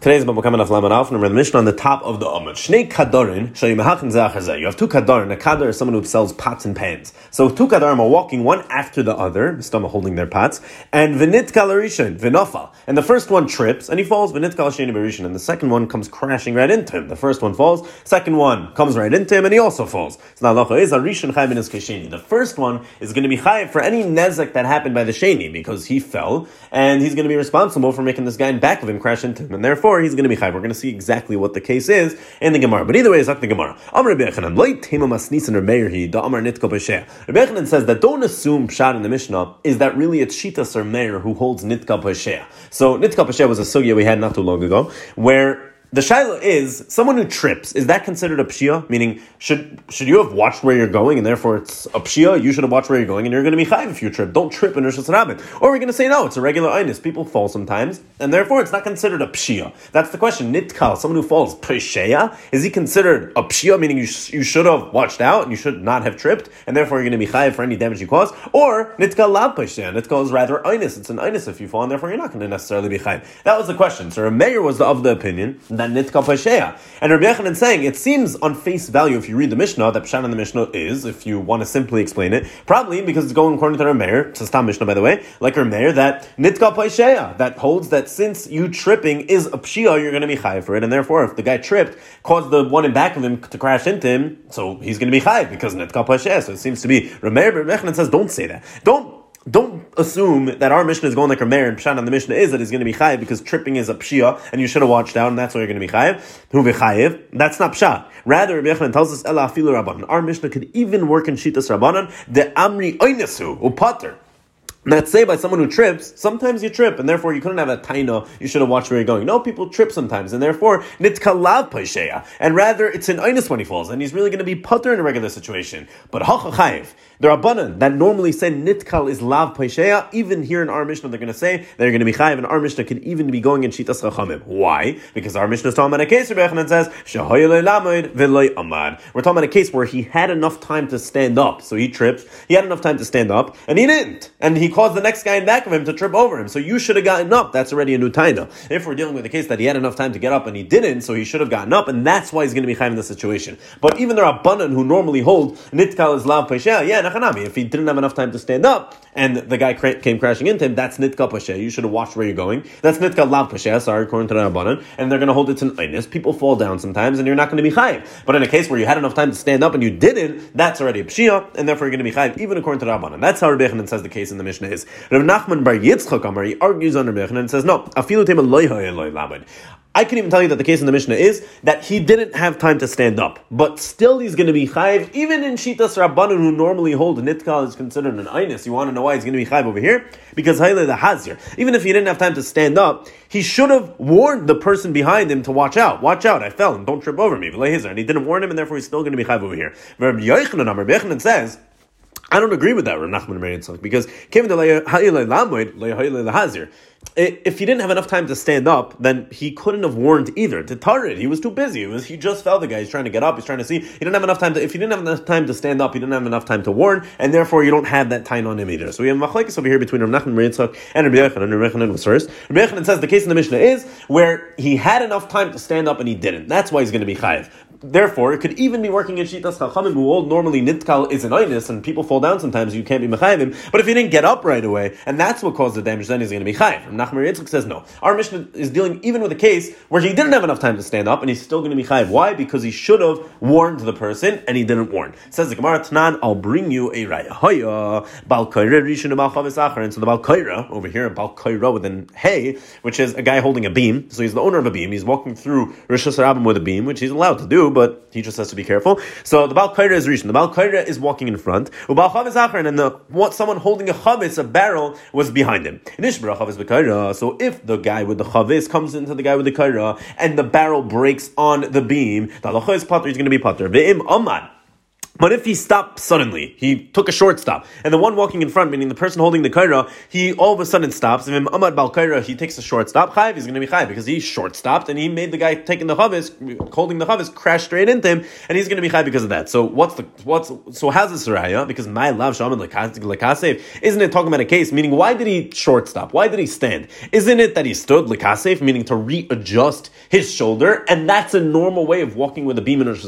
Today's Baba Kama off Laman Alf, and the Mishnah on the top of the Amud. Shnei Kadorin, You have two Kadorin. A Kadar is someone who sells pots and pans. So two Kadarim are walking one after the other, Mistama holding their pots, and Vinit Kalarishan, Vinofal. And the first one trips, and he falls, Vinit Kalashini and the second one comes crashing right into him. The first one falls, second one comes right into him, and he also falls. So now is Arishan Chayim is Kesheni. The first one is going to be Chayiv for any Nezek that happened by the Sheni, because he fell, and he's going to be responsible for making this guy in back of him crash into him, and therefore therefore he's going to be chayv. We're going to see exactly what the case is in the Gemara. But either way, it's not the Gemara. Amr Bechanan, loy tema masnisan or meir he da Amr nitko b'sheh. Bechanan says that don't assume pshat in the Mishnah is that really it's Shita or meir who holds nitka b'sheh. So nitka b'sheh was a sugya we had not too long ago where the shaila is someone who trips. Is that considered a pshia? Meaning, should should you have watched where you're going, and therefore it's a pshia? You should have watched where you're going, and you're going to be chayv if you trip. Don't trip in Rishas Rabbit. Or we're going to say no, it's a regular inus. People fall sometimes, and therefore it's not considered a pshia. That's the question. Nitkal, someone who falls pshia, is he considered a pshia? Meaning you sh- you should have watched out and you should not have tripped, and therefore you're going to be chayv for any damage you cause. Or nitkal lav pshia. Nitkal is rather inus. It's an inus if you fall, and therefore you're not going to necessarily be chayv. That was the question. So Meir was of the opinion that nitkal pshia and Rabbi Yechanan saying, it seems on face value, if you read the Mishnah, that Pshat in the Mishnah is, if you want to simply explain it, probably because it's going according to Rameir, it's a Stam Mishnah by the way, like Rameir, that Nitka Paisheya, that holds that since you tripping is a Pshia, you're going to be Chai for it, and therefore if the guy tripped, caused the one in back of him to crash into him, so he's going to be Chai because Nitka Paisheya. So it seems to be Rabbi Yechanan says, don't say that. Don't don't assume that our mission is going like a mayor and Pshat on the mission is that he's going to be chayiv because tripping is a pshia and you should have watched out and that's why you're going to be chayiv. Who be? That's not pshat. Rather, Rabbi Yechanan tells us ela afilu rabbanon. Our mission could even work in shitas rabbanon the amri oinesu upater. Let's say by someone who trips, sometimes you trip, and therefore you couldn't have a taina, you should have watched where you're going. No, people trip sometimes, and therefore, nitkalav paisheya. And rather, it's an einus when he falls, and he's really going to be putter in a regular situation. But hachachayiv, the Rabbanan that normally say nitkal is lav paisheya, even here in our Mishnah, they're going to say they're going to be chayiv, and our Mishnah could even be going in shitas chachamim. Why? Because our Mishnah is talking about a case, Rebbe and says, amad. We're talking about a case where he had enough time to stand up, so he trips, he had enough time to stand up, and he didn't. And he caused the next guy in back of him to trip over him. So you should have gotten up. That's already a new taina. If we're dealing with the case that he had enough time to get up and he didn't, so he should have gotten up, and that's why he's going to be chayim in the situation. But even the Rabbanan who normally hold nitkal is lav pesha, yeah, If he didn't have enough time to stand up and the guy came crashing into him, that's Nitka pesha. You should have watched where you're going. That's Nitka lav pesha. Sorry, according to the Rabbanan, and they're going to hold it to einus. People fall down sometimes, and you're not going to be chayim. But in a case where you had enough time to stand up and you didn't, that's already a pshia, and therefore you're going to be chayim, even according to the Rabbanan. That's how Rabbi says the case in the Mishnah is. Rav Nachman Bar Yitzchak Amar, he argues under Mechon and says, no, afilu tema loy I can even tell you that the case in the Mishnah is that he didn't have time to stand up, but still he's going to be chayiv, even in Shitas Rabbanon, who normally hold nitkal is considered an einus. You want to know why he's going to be chayiv over here? Because Haile the Hazir. Even if he didn't have time to stand up, he should have warned the person behind him to watch out. Watch out, I fell and don't trip over me. And he didn't warn him, and therefore he's still going to be chayiv over here. Rabbi Yochanan says, I don't agree with that, Rav Nachman Yitzchak, because if he didn't have enough time to stand up, then he couldn't have warned either. To Tarid, he was too busy. Was he just fell. The guy. He's trying to get up. He's trying to see. He didn't have enough time to. If he didn't have enough time to stand up, he didn't have enough time to warn, and therefore you don't have that time on him either. So we have machlekes over here between Rav Nachman Yitzchak and Rabbi. And Rabbi Yechanan was first. Rabbi Yechanan says the case in the Mishnah is where he had enough time to stand up and he didn't. That's why he's going to be chayiv. Therefore, it could even be working in Shitas Chachamim, who all normally Nitkal is an Inus, and people fall down sometimes, you can't be Mechayim. But if he didn't get up right away, and that's what caused the damage, then he's going to be Chayiv. And Nachmar Yitzchak says no. Our mission is dealing even with a case where he didn't have enough time to stand up, and he's still going to be Chayiv. Why? Because he should have warned the person, and he didn't warn. Says the Gemara, Tanan, I'll bring you a Raya. Hoya, Bal Rishon And so the Bal over here, Bal Kaira with an hay, which is a guy holding a beam. So he's the owner of a beam. He's walking through Rishon Sarabim with a beam, which he's allowed to do, but he just has to be careful. So the Baal Kaira is reaching. The Baal Kaira is walking in front. Ubal Chavis Achron, and the what someone holding a Chavis, a barrel, was behind him. So if the guy with the Chavis comes into the guy with the Kaira, and the barrel breaks on the beam, the halacha is potter, he's going to be potter. Ve'im Amad. But if he stopped suddenly, he took a short stop, and the one walking in front, meaning the person holding the kaira, he all of a sudden stops. If Ahmad Bal kaira, he takes a short stop, chayiv, is going to be chayiv because he short stopped and he made the guy taking the chavis, holding the chavis, crash straight into him, and he's going to be chayiv because of that. So what's the what's so how's this raya? Because my love shaman lekasev, isn't it talking about a case? Meaning, why did he short stop? Why did he stand? Isn't it that he stood lekasev, meaning to readjust his shoulder, and that's a normal way of walking with a beam in Rosh.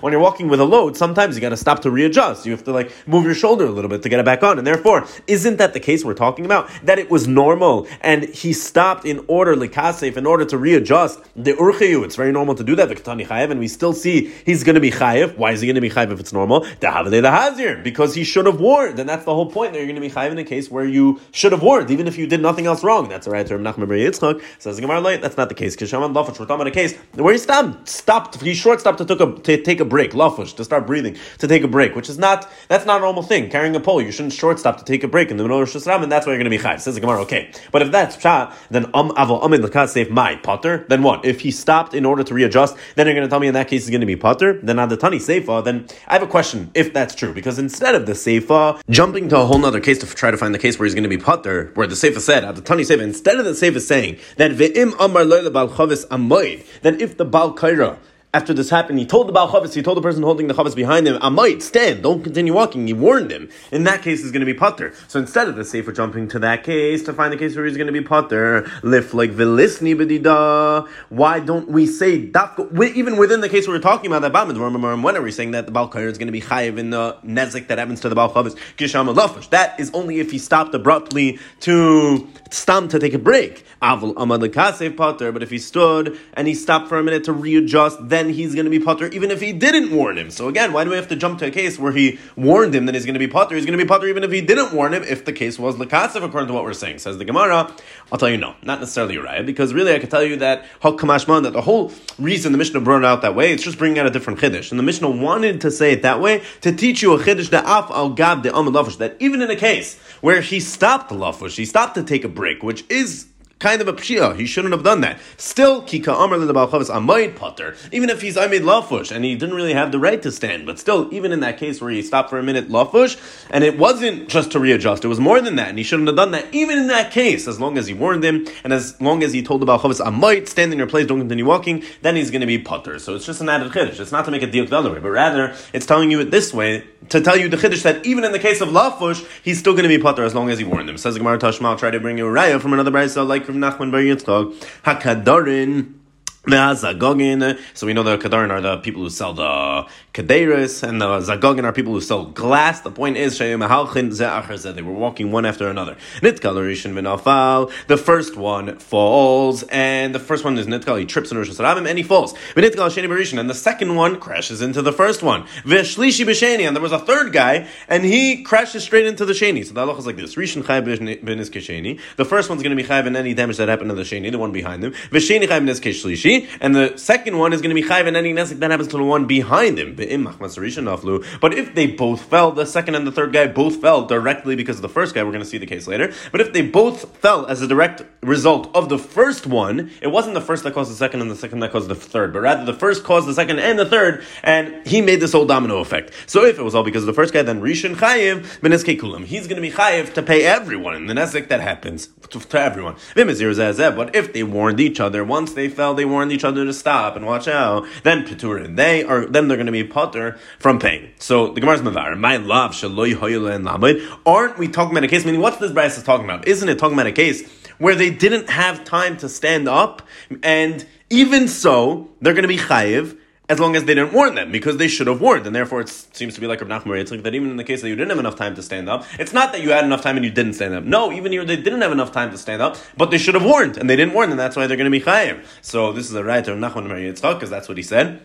When you're walking with a load, sometimes you got to stop to readjust. You have to like move your shoulder a little bit to get it back on. And therefore, isn't that the case we're talking about? That it was normal and he stopped in order, likasef, in order to readjust the urchayu. It's very normal to do that, the katani chayev, and we still see he's going to be chayev. Why is he going to be chayev if it's normal? The havade the hazir, because he should have warned. And that's the whole point that you're going to be chayev in a case where you should have warned, even if you did nothing else wrong. That's the right term. Nachman Yitzchak says the Gemara light. That's not the case. Because We're talking about a case where he stopped, stopped, he short stopped to, took a, to take a break, lafush, to start breathing, to take a break, which is not that's not a normal thing. Carrying a pole, you shouldn't shortstop to take a break in the middle of Rosh and that's why you're going to be chayv. Says the Gemara, okay. But if that's pshat, then um avol amid lakat save my potter. Then what? If he stopped in order to readjust, then you're going to tell me in that case he's going to be potter. Then on the tani seifa, then I have a question if that's true because instead of the seifa jumping to a whole other case to try to find the case where he's going to be potter, where the seifa said at the tani seifa, instead of the seifa saying that ve'im amar lo bal chavis amoid, then if the bal kaira after this happened, he told the Baal Chavis, he told the person holding the Chavis behind him, I might stand, don't continue walking. He warned him. In that case, he's going to be putter. So instead of the safer jumping to that case to find the case where he's going to be putter, lift like Vilisni Bedida, why don't we say Dafka, even within the case we are talking about, that Bamid, when are we saying that the Baal Chavis is going to be chayiv in the Nezik that happens to the Baal Chavis? Kisham That is only if he stopped abruptly to stam to take a break. Avul Amad Potter, but if he stood and he stopped for a minute to readjust, then he's going to be Potter, even if he didn't warn him. So again, why do we have to jump to a case where he warned him that he's going to be Potter? He's going to be Potter even if he didn't warn him, if the case was Lakasev, according to what we're saying. Says the Gemara, I'll tell you no, not necessarily right, because really I can tell you that Hakamashman, that the whole reason the Mishnah brought it out that way, it's just bringing out a different Chiddush. And the Mishnah wanted to say it that way to teach you a Chiddush, the Af al Gab, the Amad that even in a case where he stopped the Lafush, he stopped to take a break, which is kind of a pshia. He shouldn't have done that. Still, kika amr chavis amayid potter. Even if he's made lafush and he didn't really have the right to stand, but still, even in that case where he stopped for a minute lafush, and it wasn't just to readjust, it was more than that, and he shouldn't have done that. Even in that case, as long as he warned him and as long as he told the chavis amayid, stand in your place, don't continue walking, then he's going to be potter. So it's just an added chiddush. It's not to make a deal the other way, but rather it's telling you it this way to tell you the chiddush that even in the case of lafush, he's still going to be potter as long as he warned him. Says the Gemara Tashma, I'll try to bring you a raya from another brayso like from Nachman Bar Yitzchak, Hakadarin. So we know the Kadarin are the people who sell the Kaderis, and the Zagogin are people who sell glass. The point is, they were walking one after another. The first one falls, and the first one is Nitkal, he trips in Rosh Hashanah, and he falls. And the second one crashes into the first one. And there was a third guy, and he crashes straight into the Sheni. So the halach is like this. The first one's going to be chayv in any damage that happened to the Sheni, the one behind him. And the second one is going to be chayv and any nesik that happens to the one behind him. But if they both fell, the second and the third guy both fell directly because of the first guy, we're going to see the case later. But if they both fell as a direct result of the first one, it wasn't the first that caused the second and the second that caused the third, but rather the first caused the second and the third, and he made this whole domino effect. So if it was all because of the first guy, then Rishon Chayiv, Beneske Kulam. He's going to be Chayiv to pay everyone in the Nesek that happens to, to everyone. But if they warned each other, once they fell, they warned each other to stop and watch out, then Peturin. They are, then they're to be potter from pain. So the Gemara's Mavar, my love, Shaloi Hoyla and Lamed. Aren't we talking about a case? Meaning, what's this Bryce is talking about? Isn't it talking about a case where they didn't have time to stand up, and even so, they're going to be chayiv as long as they didn't warn them, because they should have warned, and therefore it seems to be like Rav Nachman. Like that even in the case that you didn't have enough time to stand up, it's not that you had enough time and you didn't stand up. No, even here they didn't have enough time to stand up, but they should have warned, and they didn't warn, and that's why they're going to be chayiv. So this is a right of Nachman Yitzchak, because that's what he said.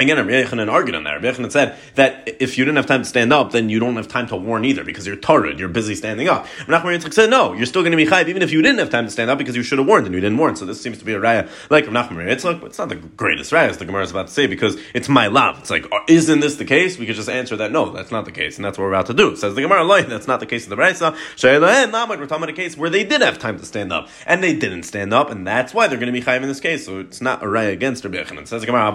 Again, Rabbi Yechanan argued on that. Rabbi Yechanan said that if you didn't have time to stand up, then you don't have time to warn either because you're tired, you're busy standing up. Rabbi Yitzchak said, no, you're still going to be chayv even if you didn't have time to stand up because you should have warned and you didn't warn. So this seems to be a raya like Nachman Yitzchak, but it's not the greatest raya as the Gemara is about to say because it's my love. It's like, uh, isn't this the case? We could just answer that no, that's not the case, and that's what we're about to do. Says the Gemara, like, that's not the case of the Raisa. We're talking about a case where they did have time to stand up and they didn't stand up, and that's why they're going to be chayv in this case. So it's not a raya against Rabbi Yechanan. Says the Gemara,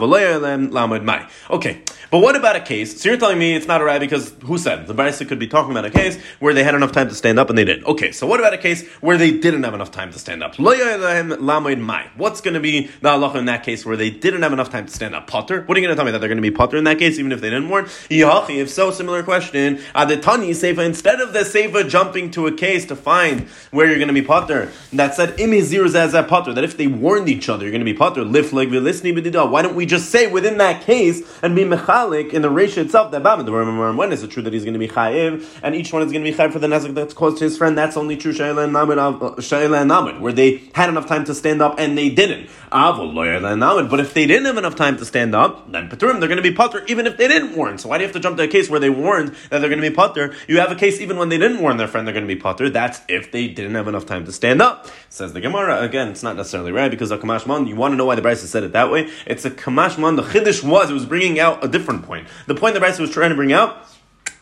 mai. Okay, but what about a case? So you're telling me it's not a right because who said the Brisa could be talking about a case where they had enough time to stand up and they didn't. Okay, so what about a case where they didn't have enough time to stand up? What's going to be the halacha in that case where they didn't have enough time to stand up? Potter? What are you going to tell me that they're going to be potter in that case, even if they didn't warn? If so, similar question. Adetani seifa instead of the seifa jumping to a case to find where you're going to be potter that said imizir zazah potter that if they warned each other you're going to be potter. Why don't we just say within that case and be mechalik in the ratio itself that when is it true that he's going to be chayiv and each one is going to be chayiv for the nazik that's caused to his friend? That's only true shayla uh, and namid where they had enough time to stand up and they didn't. But if they didn't have enough time to stand up, then Peturim, they're going to be potter even if they didn't warn. So why do you have to jump to a case where they warned that they're going to be potter? You have a case even when they didn't warn their friend they're going to be potter. That's if they didn't have enough time to stand up. Says the Gemara. Again, it's not necessarily right because a Kamashman, you want to know why the Brisa said it that way? It's a Kamashman. The Chiddush was, it was bringing out a different point. The point the Brisa was trying to bring out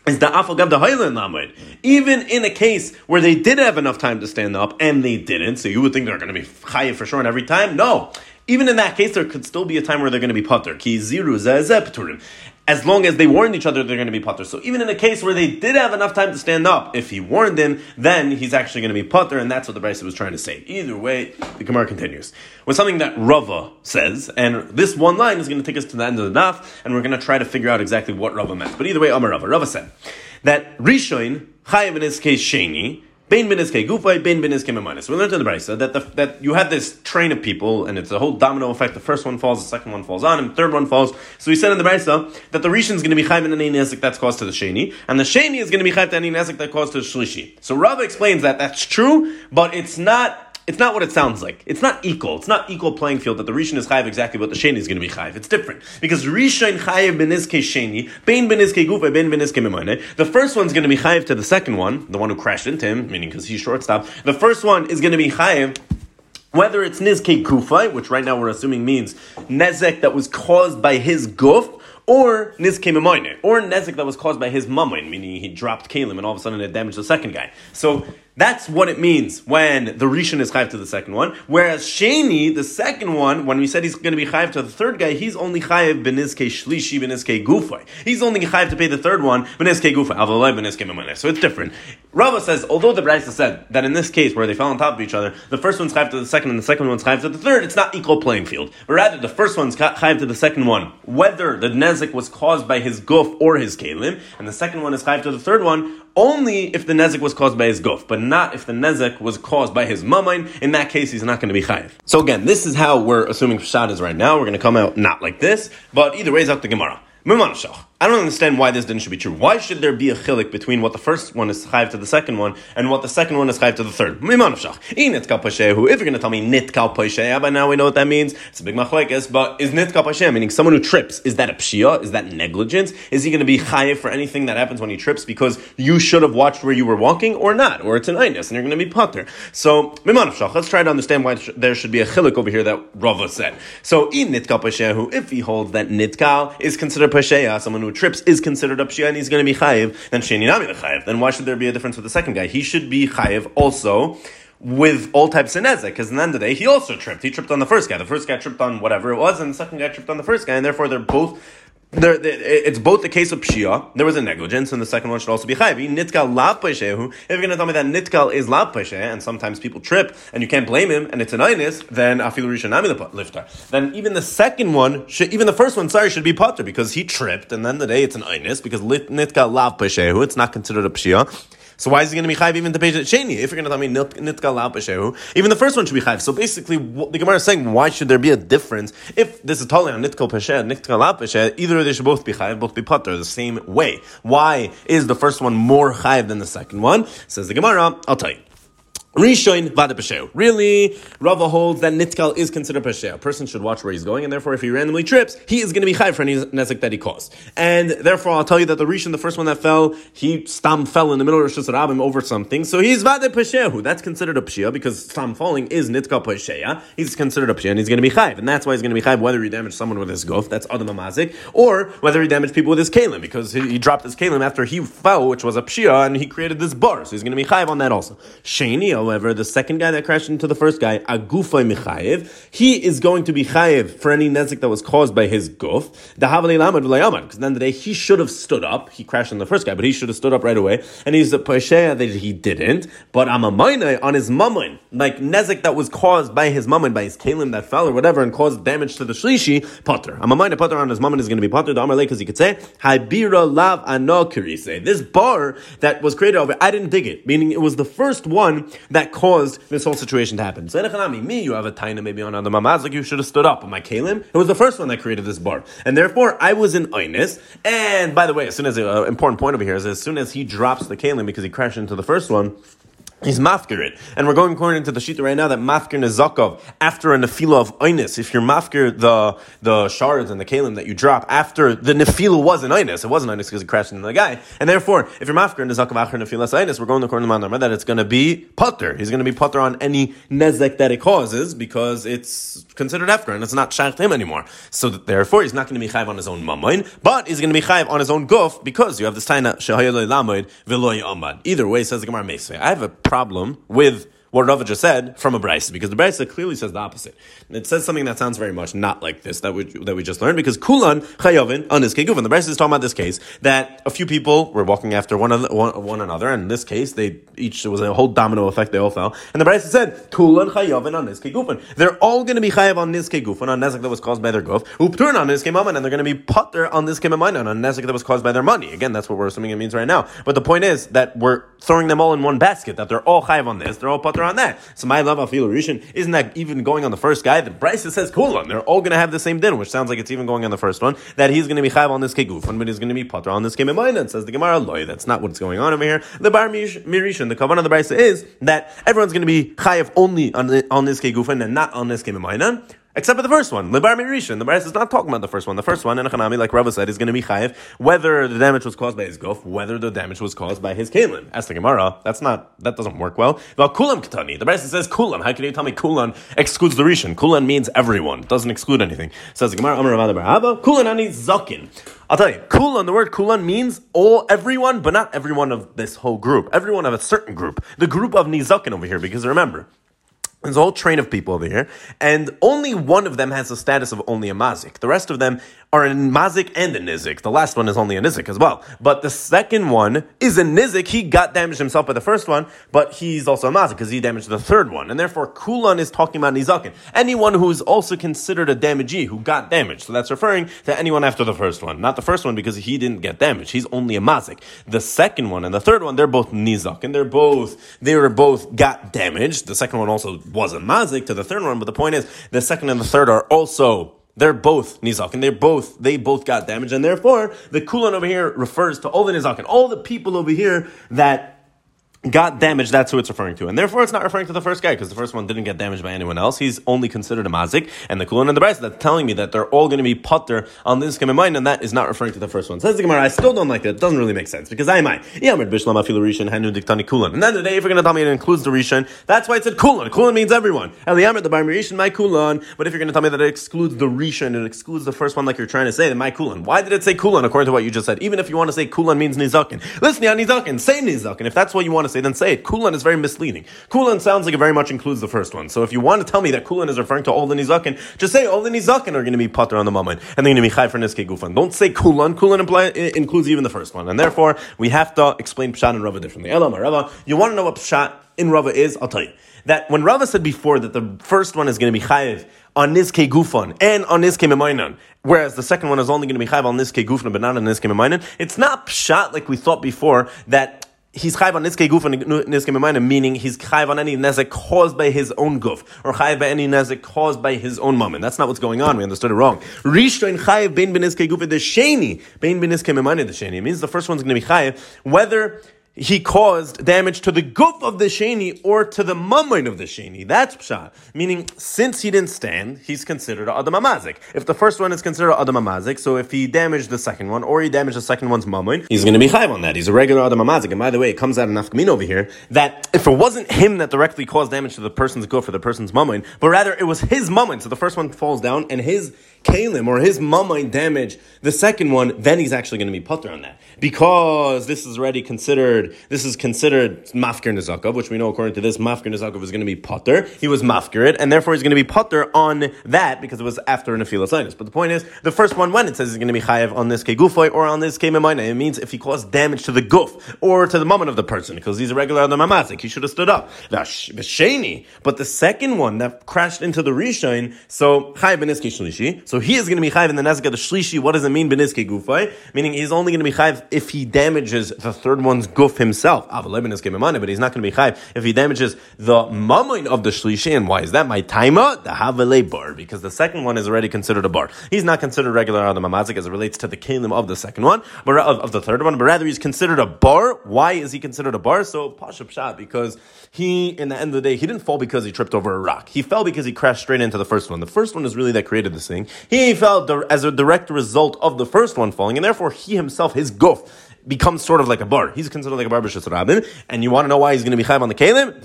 is the afal the Hailan Lamed. Even in a case where they did have enough time to stand up and they didn't, so you would think they're going to be chayiv for sure on every time. No. Even in that case, there could still be a time where they're going to be putter. Ki ziru as long as they warned each other, they're going to be potter. So even in a case where they did have enough time to stand up, if he warned him, then he's actually going to be potter, and that's what the Brisa was trying to say. Either way, the Gemara continues with something that Rava says, and this one line is going to take us to the end of the daf, and we're going to try to figure out exactly what Rava meant. But either way, Amar Rava. Rava said that Rishoin chayiv in his case sheni Bain ben iske gufay, bain ben iske memanis. We learned in the Brisa that the, that you have this train of people, and it's a whole domino effect. The first one falls, the second one falls on him, the third one falls. So we said in the Brisa that the Rishon is going to be chayv in any nesik that's caused to the Sheni, and the Sheni is going to be chayv to any nesik that caused to the Shlishi. So Rava explains that that's true, but it's not it's not what it sounds like. It's not equal. It's not equal playing field that the Rishon is chayiv exactly what the Sheni is going to be chayiv. It's different. Because Rishon chayiv benizke Sheni, bein benizke gufa, bein benizke memane. The first one's going to be chayiv to the second one, the one who crashed into him, meaning because he's shortstop. The first one is going to be chayiv whether it's nizke kufai, which right now we're assuming means nezek that was caused by his guf, or nizke memoine, or nezek that was caused by his mamoin, meaning he dropped kalim and all of a sudden it damaged the second guy. So that's what it means when the Rishon is chayiv to the second one. Whereas Sheni, the second one, when we said he's going to be chayiv to the third guy, he's only chayiv benizke shlishi benizke gufay. He's only chayiv to pay the third one benizke gufay avalei benizke memaneh. So it's different. Rava says, although the Brisa said that in this case where they fell on top of each other, the first one's chayiv to the second and the second one's chayiv to the third, it's not equal playing field. But rather, the first one's chayiv to the second one, whether the nezik was caused by his guf or his kalim, and the second one is chayiv to the third one only if the nezik was caused by his guf, but not if the nezik was caused by his mamain. In that case, he's not going to be chayiv. So again, this is how we're assuming Pshat is right now. We're going to come out not like this, but either way, it's up to Gemara. I don't understand why this didn't should be true. Why should there be a chilik between what the first one is chayiv to the second one and what the second one is chayiv to the third? If you're going to tell me nitkal pashehu, by now we know what that means. It's a big machlekes, but is nitkal pashehu meaning someone who trips? Is that a pshia? Is that negligence? Is he going to be chayiv for anything that happens when he trips because you should have watched where you were walking or not, or it's an einus and you're going to be potter? So let's try to understand why there should be a chilik over here that Rava said. So in nitkal pashehu, if he holds that nitkal is considered pasheya, someone who trips is considered a pshia and he's going to be chayiv, then sheni nami the chayiv. Then why should there be a difference with the second guy? He should be chayiv also with all types of nezek, because in the end of the day, he also tripped. He tripped on the first guy. The first guy tripped on whatever it was, and the second guy tripped on the first guy, and therefore they're both there, it's both the case of pshia. There was a negligence, and the second one should also be chayiv. Nitkal lav If you're going to tell me that nitkal is lav and sometimes people trip, and you can't blame him, and it's an inus, then afilu rishanami lifter. Then even the second one, should, even the first one, sorry, should be potter because he tripped, and then the day it's an inus because nitkal lav It's not considered a pshia. So why is he going to be chayv even to pay sheni? If you're going to tell me nitkal al even the first one should be chayv. So basically, the Gemara is saying, why should there be a difference if this is totally on nitkal pesher, nitkal al Either they should both be chayv, both be potter the same way. Why is the first one more chayv than the second one? Says the Gemara. I'll tell you. Rishoin vada peshew. Really, Rava holds that nitkal is considered peshew. A person should watch where he's going, and therefore, if he randomly trips, he is going to be chayv for any nezik that he caused. And therefore, I'll tell you that the Rishon, the first one that fell, he stam fell in the middle of Rosh Hashanah over something, so he's vada peshew. That's considered a pshia because stam falling is nitkal pesheya. He's considered a pshia, and he's going to be chayv, and that's why he's going to be chayv whether he damaged someone with his gof, that's adam amazik, or whether he damaged people with his kalim because he, he, dropped his kalim after he fell, which was a pshia, and he created this bar, so he's going to be chayv on that also. Sheni however, the second guy that crashed into the first guy, agufay michayev, he is going to be chayev for any nezik that was caused by his guf. The Havali Lamad because then the day he should have stood up. He crashed into the first guy, but he should have stood up right away. And he's a poshea that he didn't. But I'm a minor on his mammon, like nezik that was caused by his mammon, by his kalim that fell or whatever, and caused damage to the shlishi. Potter. I'm a minor potter on his mammon is going to be potter. The Amar because he could say Haibira lav anokirise. This bar that was created over, I didn't dig it. Meaning it was the first one that caused this whole situation to happen. So me, you have a taina maybe on other mamaz, like you should have stood up. But my kalim, it was the first one that created this bar. And therefore, I was in Einis. And by the way, as soon as, an uh, important point over here is as soon as he drops the kalim because he crashed into the first one, He's mafkir it. And we're going according to the shita right now that mafkir nezakov after a nefila of oinis. If you're mafkir the, the shards and the kalim that you drop after the nefila was an oinis, it wasn't oinis because it crashed into the guy. And therefore, if you're mafkir nezakov after nefila oinis, we're going according to the that it's going to be putter. He's going to be putter on any nezek that it causes because it's considered efker and it's not shaykh him anymore. So therefore, he's not going to be chayv on his own mamain, but he's going to be chayv on his own guf because you have this taina shahayaloi lamoid v'loy amad. Either way, says the Gemara Mesei. I have a problem with what Rava just said from a brisa, because the brisa clearly says the opposite. It says something that sounds very much not like this that we, that we just learned, because kulan chayovin anis keguvin. The brisa is talking about this case that a few people were walking after one, other, one, one another, and in this case, they each was a whole domino effect. They all fell, and the brisa said kulan chayovin anis keguvin. They're all going to be chayav on this kegufin on nezek that was caused by their guf. Upturn on this kemaman, and they're going to be putter on this kemaman on nezek that was caused by their money. Again, that's what we're assuming it means right now. But the point is that we're throwing them all in one basket. That they're all chayav on this. They're all putter on that. So my love afilu rishon isn't that even going on the first guy? The Bryce says kulan. They're all going to have the same din, which sounds like it's even going on the first one. That he's going to be chayav on this kegufan, but he's going to be potter on this kememaina. Says the Gemara loy. That's not what's going on over here. The bar mirishon. The kavan of the Bryce is that everyone's going to be chayav only on, the, on this kegufan and not on this kememaina. Except for the first one, Libar Mirishan. The Baris is not talking about the first one. The first one, in Hanami, like Rava said, is going to be chayiv whether the damage was caused by his gof, whether the damage was caused by his kalim. As the Gemara, that's not that doesn't work well. Well, kulam katani. The Baris says kulam. How can you tell me kulan excludes the rishon? Kulan means everyone. doesn't exclude anything. Says the Gemara, Amar Ravada Baraba. Kulan ani zakin. I'll tell you, kulan. The word kulan means all everyone, but not everyone of this whole group. Everyone of a certain group. The group of nizakin over here, because remember. There's a whole train of people over here, and only one of them has the status of only a mazik. The rest of them are in mazik and a nizik. The last one is only a nizik as well. But the second one is a nizik. He got damaged himself by the first one, but he's also a mazik because he damaged the third one. And therefore, kulan is talking about nizakin. Anyone who is also considered a damagee who got damaged. So that's referring to anyone after the first one. Not the first one because he didn't get damaged. He's only a mazik. The second one and the third one, they're both nizak. And they're both, they were both got damaged. The second one also was a mazik to the third one. But the point is, the second and the third are also they're both nizak, and they're both they both got damaged, and therefore the kulan over here refers to all the nizak and all the people over here that got damaged, that's who it's referring to. And therefore, it's not referring to the first guy, because the first one didn't get damaged by anyone else. He's only considered a mazik. And the kulon and the brisa that's telling me that they're all going to be putter on this in mind, and that is not referring to the first one. Says the Gemara, I still don't like it. It doesn't really make sense, because I might. Yamit Bishlamafilo Rishan, Hanu Diktani Kulin. And then the day, if you're going to tell me it includes the rishon, that's why it said kulon. Kulon means everyone. Eliyamer, the bar rishon, my kulon. But if you're going to tell me that it excludes the rishon, it excludes the first one like you're trying to say, then my kulon. Why did it say kulon according to what you just said? Even if you want to say kulon means nizakin. Listen, yeah, nizakin. Say nizakin. If that's what you want to say, then say it. Kulan is very misleading. Kulan sounds like it very much includes the first one. So if you want to tell me that Kulan is referring to all the Nizakin, just say all the Nizakin are going to be Pater on the moment, and they're going to be Chai for Niske Gufan. Don't say Kulan. Kulan imply, includes even the first one. And therefore, we have to explain Pshat and Rava differently. Elam, Rava, you want to know what Pshat in Rava is? I'll tell you. That when Rava said before that the first one is going to be Chayiv on Niske Gufan and on Niske Memainan, whereas the second one is only going to be Chayiv on Niske Gufan but not on Niske Memainan, it's not Pshat like we thought before that he's chayv on niske guf and niske memayna, meaning he's chayv on any nezek caused by his own guf, or chayv by any nezek caused by his own. And that's not what's going on. We understood it wrong. Rishon chayv bein beniske guf the sheni, bein beniske memayna the sheni. It means the first one's going to be chayv, whether he caused damage to the guf of the sheni or to the mummin of the sheni. That's pshat. Meaning, since he didn't stand, he's considered adam amazik. If the first one is considered adam amazik, so if he damaged the second one or he damaged the second one's mummin, he's going to be chayv on that. He's a regular adam amazik. And by the way, it comes out in nafkamin over here that if it wasn't him that directly caused damage to the person's guf or the person's mummin, but rather it was his mummin, so the first one falls down and his kalim or his mummin damage the second one, then he's actually going to be putter on that because this is already considered this is considered mafkir nizakov, which we know according to this mafkir nizakov is going to be potter. He was mafkir, and therefore he's going to be potter on that because it was after nefilas But the point is, the first one when it says he's going to be chayev on this kegufoy or on this kememaina, it means if he caused damage to the goof or to the moment of the person because he's a regular on the mamazik, he should have stood up. But the second one that crashed into the rishon, so chayev beniski shlishi, so he is going to be chayev in the nezek of the shlishi. What does it mean beniski gufay? Meaning he's only going to be chayev if he damages the third one's guf himself. But he's not going to be chayev if he damages the mamoin of the shlishi. And why is that? My timer the havale bar because the second one is already considered a bar. He's not considered regular on the mamazik as it relates to the kingdom of the second one, but of, of, the third one, but rather he's considered a bar. Why is he considered a bar? So pashup shot because he, in the end of the day, he didn't fall because he tripped over a rock. He fell because he crashed straight into the first one. The first one is really that created this thing. He fell as a direct result of the first one falling, and therefore he himself, his guf, becomes sort of like a bar. He's considered like a bar rabin, and you want to know why he's going to be chayv on the kalim?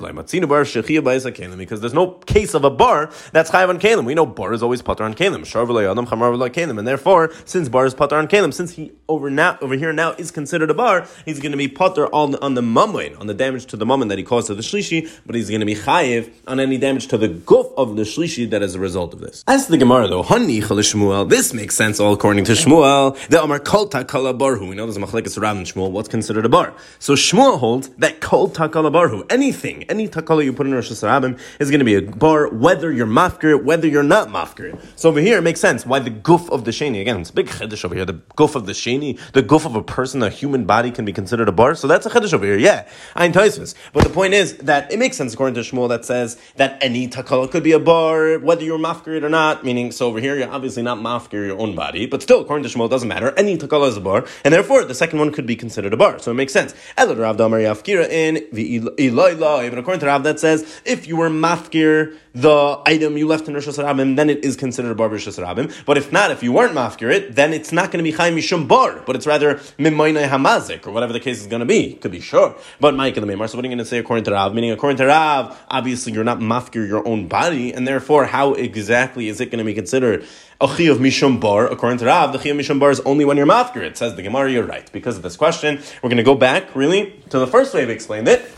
Because there's no case of a bar that's chayv on kalim. We know bar is always pater on kalim. and therefore, since bar is pater on kalim, since he over now over here now is considered a bar, he's going to be pater on on the mumwain, on the damage to the mumwain that he caused to the shlishi, but he's going to be chayiv on any damage to the guf of the shlishi that is a result of this. As the Gemara though, hani Shmuel, this makes sense all according to Shmuel. The Amar Kol Takala Barhu. We know there's a machlekes Rav and Shmuel, what's considered a bar? So Shmuel holds that kol takala barhu, anything, any takala you put in Rosh Hashanah is going to be a bar, whether you're mafkir, whether you're not mafkir. So over here, it makes sense why the goof of the sheni, again, it's a big chiddush over here, the goof of the sheni, the goof of a person, a human body can be considered a bar. So that's a chiddush over here, yeah. Ein Taisvis. But the point is that it makes sense according to Shmuel that says that any takala could be a bar, whether you're mafkir or not, meaning, so over here, you're obviously not mafkir your own body, but still, according to Shmuel, it doesn't matter. Any takala is a bar, and therefore, the second one could be considered a bar. So it makes sense. Elad Rav Damar Yafkira in the Even according to Rav, that says if you were mafkir the item you left in Rosh Hashanah, then it is considered a bar Rosh Hashanah. But if not, if you weren't mafkir it, then it's not going to be Chaim Mishum Bar, but it's rather Mimoinai Hamazik, or whatever the case is going to be. Could be sure. But Mike and the Mimar, so what are you going to say according to Rav? Meaning, according to Rav, obviously you're not mafkir your own body, and therefore, how exactly is it going to be considered a chi of mishum bar. According to Rav, the chi of mishum bar is only when you're mafkir. It says the Gemara, you're right. Because of this question, we're going to go back, really, to the first way we explained it.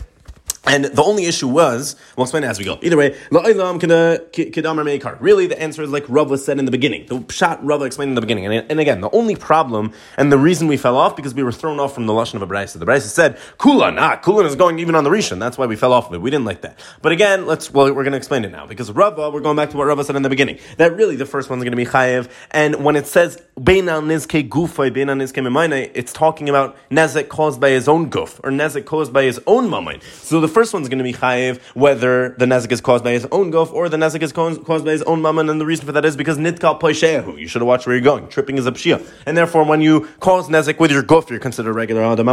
And the only issue was, we'll explain it as we go. Either way, really, the answer is like Rava said in the beginning. The shot Rava explained in the beginning. And, again, the only problem and the reason we fell off because we were thrown off from the lashon of a brisa. The brisa said kulan, ah, kulan is going even on the rishon. That's why we fell off of it. We didn't like that. But again, let's well, we're going to explain it now because Rava, we're going back to what Rava said in the beginning. That really the first one's going to be chayev. And when it says beina nizke gufay, beina nizke memaine, it's talking about nezek caused by his own guf or nezek caused by his own mamain. So the first one's going to be chayiv whether the nezik is caused by his own goof or the nezik is caused by his own mammon, and the reason for that is because nitkal poishehu. You should have watched where you're going. Tripping is a pshia, and therefore when you cause nezik with your goof, you're considered regular adam.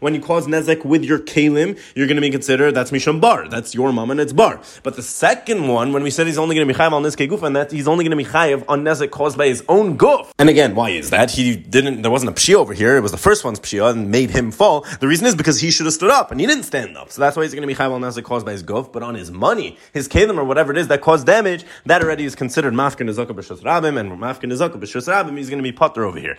When you cause nezik with your kalim, you're going to be considered that's mishum bar. That's your mammon, it's bar. But the second one, when we said he's only going to be chayiv on this goof, and that he's only going to be chayiv on nezik caused by his own goof. And again, why is that? He didn't. There wasn't a pshia over here. It was the first one's pshia and made him fall. The reason is because he should have stood up and he didn't stand up. So that's why he's going to be chayiv on nezek caused by his guf, but on his money, his kelim or whatever it is that caused damage, that already is considered mafkin nezaka b'shus rabim, and mafkin nezaka b'shus rabim, he's going to be potter over here.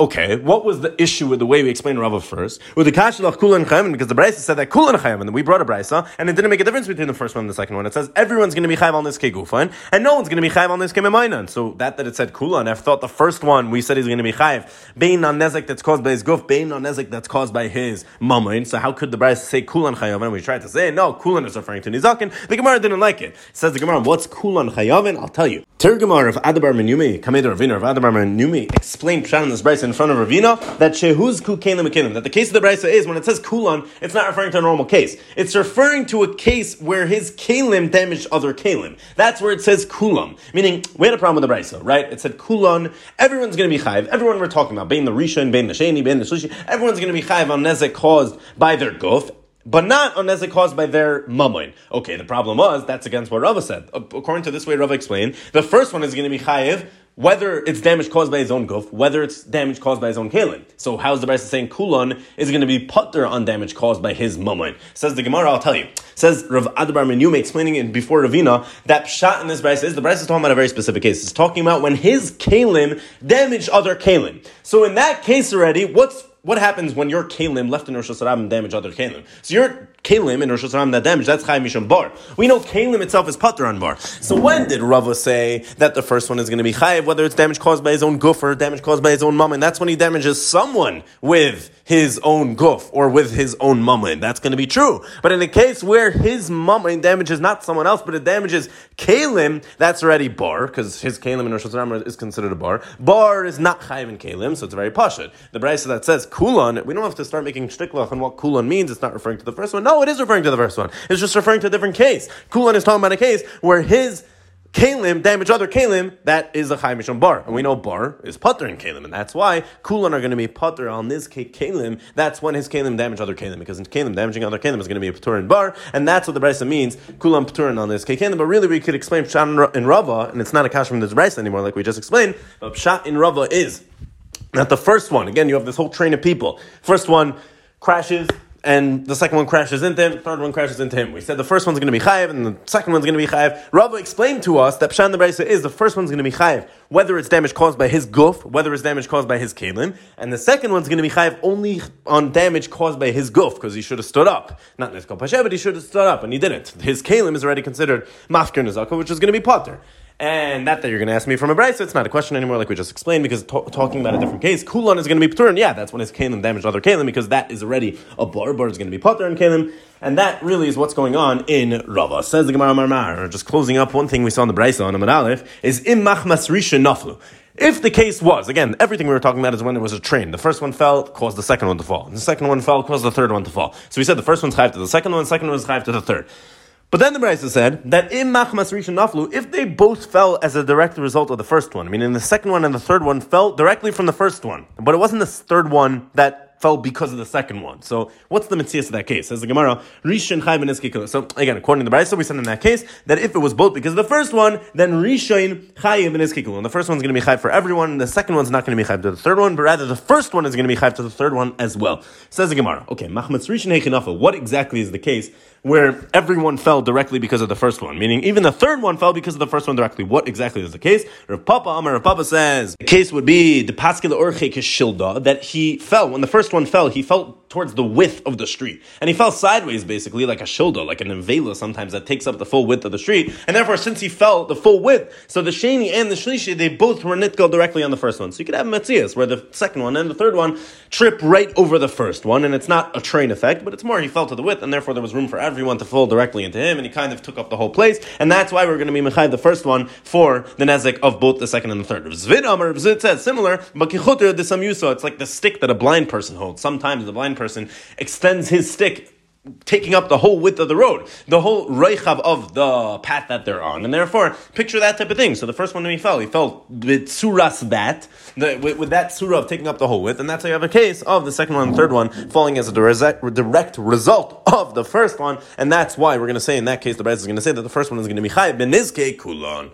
Okay, what was the issue with the way we explained Rava first? With the kashalach kulan chayim, because the brisa said that kulan chayim, and we brought a brisa, and it didn't make a difference between the first one and the second one. It says everyone's going to be chayim on this kegufan, and no one's going to be chayim on this kememainan. So that that it said kulan, I thought the first one we said he's going to be chayim, bein on nezek that's caused by his guf, bein on nezek that's caused by his mamain. So how could the brisa say kulan chayim? And we tried to say no, kulan is referring to nizakin. The Gemara didn't like it. it says the Gemara, what's kulan chayavin? I'll tell you. Tergemar of Adabar Menumi, Kameda Ravina of Adabar Menumi, explained Pshat in this brisa in front of Ravina that Shehuz Kukelim Akilim, that the case of the Brisa is when it says Kulan, it's not referring to a normal case. It's referring to a case where his Kalim damaged other Kalim. That's where it says Kulam. Meaning, we had a problem with the Brisa, right? It said Kulan, everyone's going to be Chayv. Everyone we're talking about, Bain the Rishon, Bain the Sheni, Bain the Shlishi, everyone's going to be Chayv on Nezek caused by their Guf but not on nezek caused by their mamoin. Okay, the problem was that's against what Rava said. According to this way Rava explained, the first one is going to be chayiv whether it's damage caused by his own goof, whether it's damage caused by his own kalim. So how's the Brisa saying kulon is going to be putter on damage caused by his mamoin? Says the Gemara, I'll tell you. Says Rav Adabar Menyume explaining it before Ravina that shot in this Brisa is the Brisa is talking about a very specific case. It's talking about when his kalim damaged other kalim. So in that case already, what's what happens when your kalim left in Rosh Hashanah damage other kalim? So your kalim in Rosh Hashanah that damage, that's Chayim Mishum Bar. We know kalim itself is Pater on Bar. So when did Rava say that the first one is going to be Chayiv, whether it's damage caused by his own goof or damage caused by his own mum, and that's when he damages someone with his own goof or with his own mummin. That's going to be true. But in a case where his mummin damages not someone else, but it damages kalim, that's already bar, because his kalim in Rosh Hashanah is considered a bar. Bar is not Chayiv in kalim, so it's very pashut. The Brisa that says kulon, we don't have to start making shtiklach on what kulon means. It's not referring to the first one. No, it is referring to the first one. It's just referring to a different case. Kulon is talking about a case where his Kalim damage other Kalim, that is a Chaimishon bar. And we know bar is putter in Kalim, and that's why Kulan are going to be putter on this Kalim. That's when his Kalim damage other Kalim, because in Kalim damaging other Kalim is going to be a in bar, and that's what the Brisa means, Kulan putter on this Kalim. But really, we could explain Pshat in Rava, and it's not a cash from this Brisa anymore, like we just explained. But Pshat in Rava is not the first one, again, you have this whole train of people. First one crashes, and the second one crashes into him, third one crashes into him. We said the first one's going to be chayiv, and the second one's going to be chayiv. Rava explained to us that Pshan the Brisa is the first one's going to be chayiv, whether it's damage caused by his goof, whether it's damage caused by his kalim, and the second one's going to be chayiv only on damage caused by his goof, because he should have stood up. Not Neskal Pasha, but he should have stood up, and he didn't. His kalim is already considered mafkir nezaka, which is going to be potter. And that that you're going to ask me from a brisa, it's not a question anymore, like we just explained, because talking about a different case, kulon is going to be ptur, yeah, that's when his kalim damaged other kalim, because that is already a bar, bar is going to be potter and kalim, and that really is what's going on in Rava. Says the Gemara Marmar, just closing up, one thing we saw in the brisa on Amad Aleph is im machmas risha naflu. If the case was, again, everything we were talking about is when there was a train. The first one fell, caused the second one to fall. The second one fell, caused the third one to fall. So we said the first one's chayiv to the second one, the second one is chayiv to the third. But then the Brisa said that im machmas rishon naflu, if they both fell as a direct result of the first one, meaning the second one and the third one fell directly from the first one, but it wasn't the third one that fell because of the second one. So what's the mitzvah of that case? Says the Gemara, Rishon Chayv and So again, according to the Brisa, we said in that case that if it was both because of the first one, then Rishon Chayv and And the first one's going to be Chayv for everyone, and the second one's not going to be Chayv to the third one, but rather the first one is going to be Chayv to the third one as well. Says the Gemara, okay, Machmatz Rishon Hechinafa, what exactly is the case where everyone fell directly because of the first one? Meaning even the third one fell because of the first one directly. What exactly is the case? Rav Papa Amar Rav Papa says the case would be the Paskil Orche Kishilda that he fell when the first one fell. He fell towards the width of the street, and he fell sideways, basically like a shilda, like an invela sometimes that takes up the full width of the street. And therefore, since he fell the full width, so the sheni and the shlishi they both were nitgal directly on the first one. So you could have metzias where the second one and the third one trip right over the first one, and it's not a train effect, but it's more he fell to the width, and therefore there was room for everyone to fall directly into him, and he kind of took up the whole place, and that's why we're going to be mechai the first one for the nezek of both the second and the third. Zvid Amar Zvid says similar, but kichuter the samusa, it's like the stick that a blind person holds. Sometimes the blind person extends his stick taking up the whole width of the road, the whole reichav of the path that they're on, and therefore picture that type of thing. So the first one when he fell, he fell with suras the, with, with, that surah of taking up the whole width, and that's how you have a case of the second one and third one falling as a direct, result of the first one, and that's why we're going to say in that case the Bride is going to say that the first one is going to be chay benizke kulon.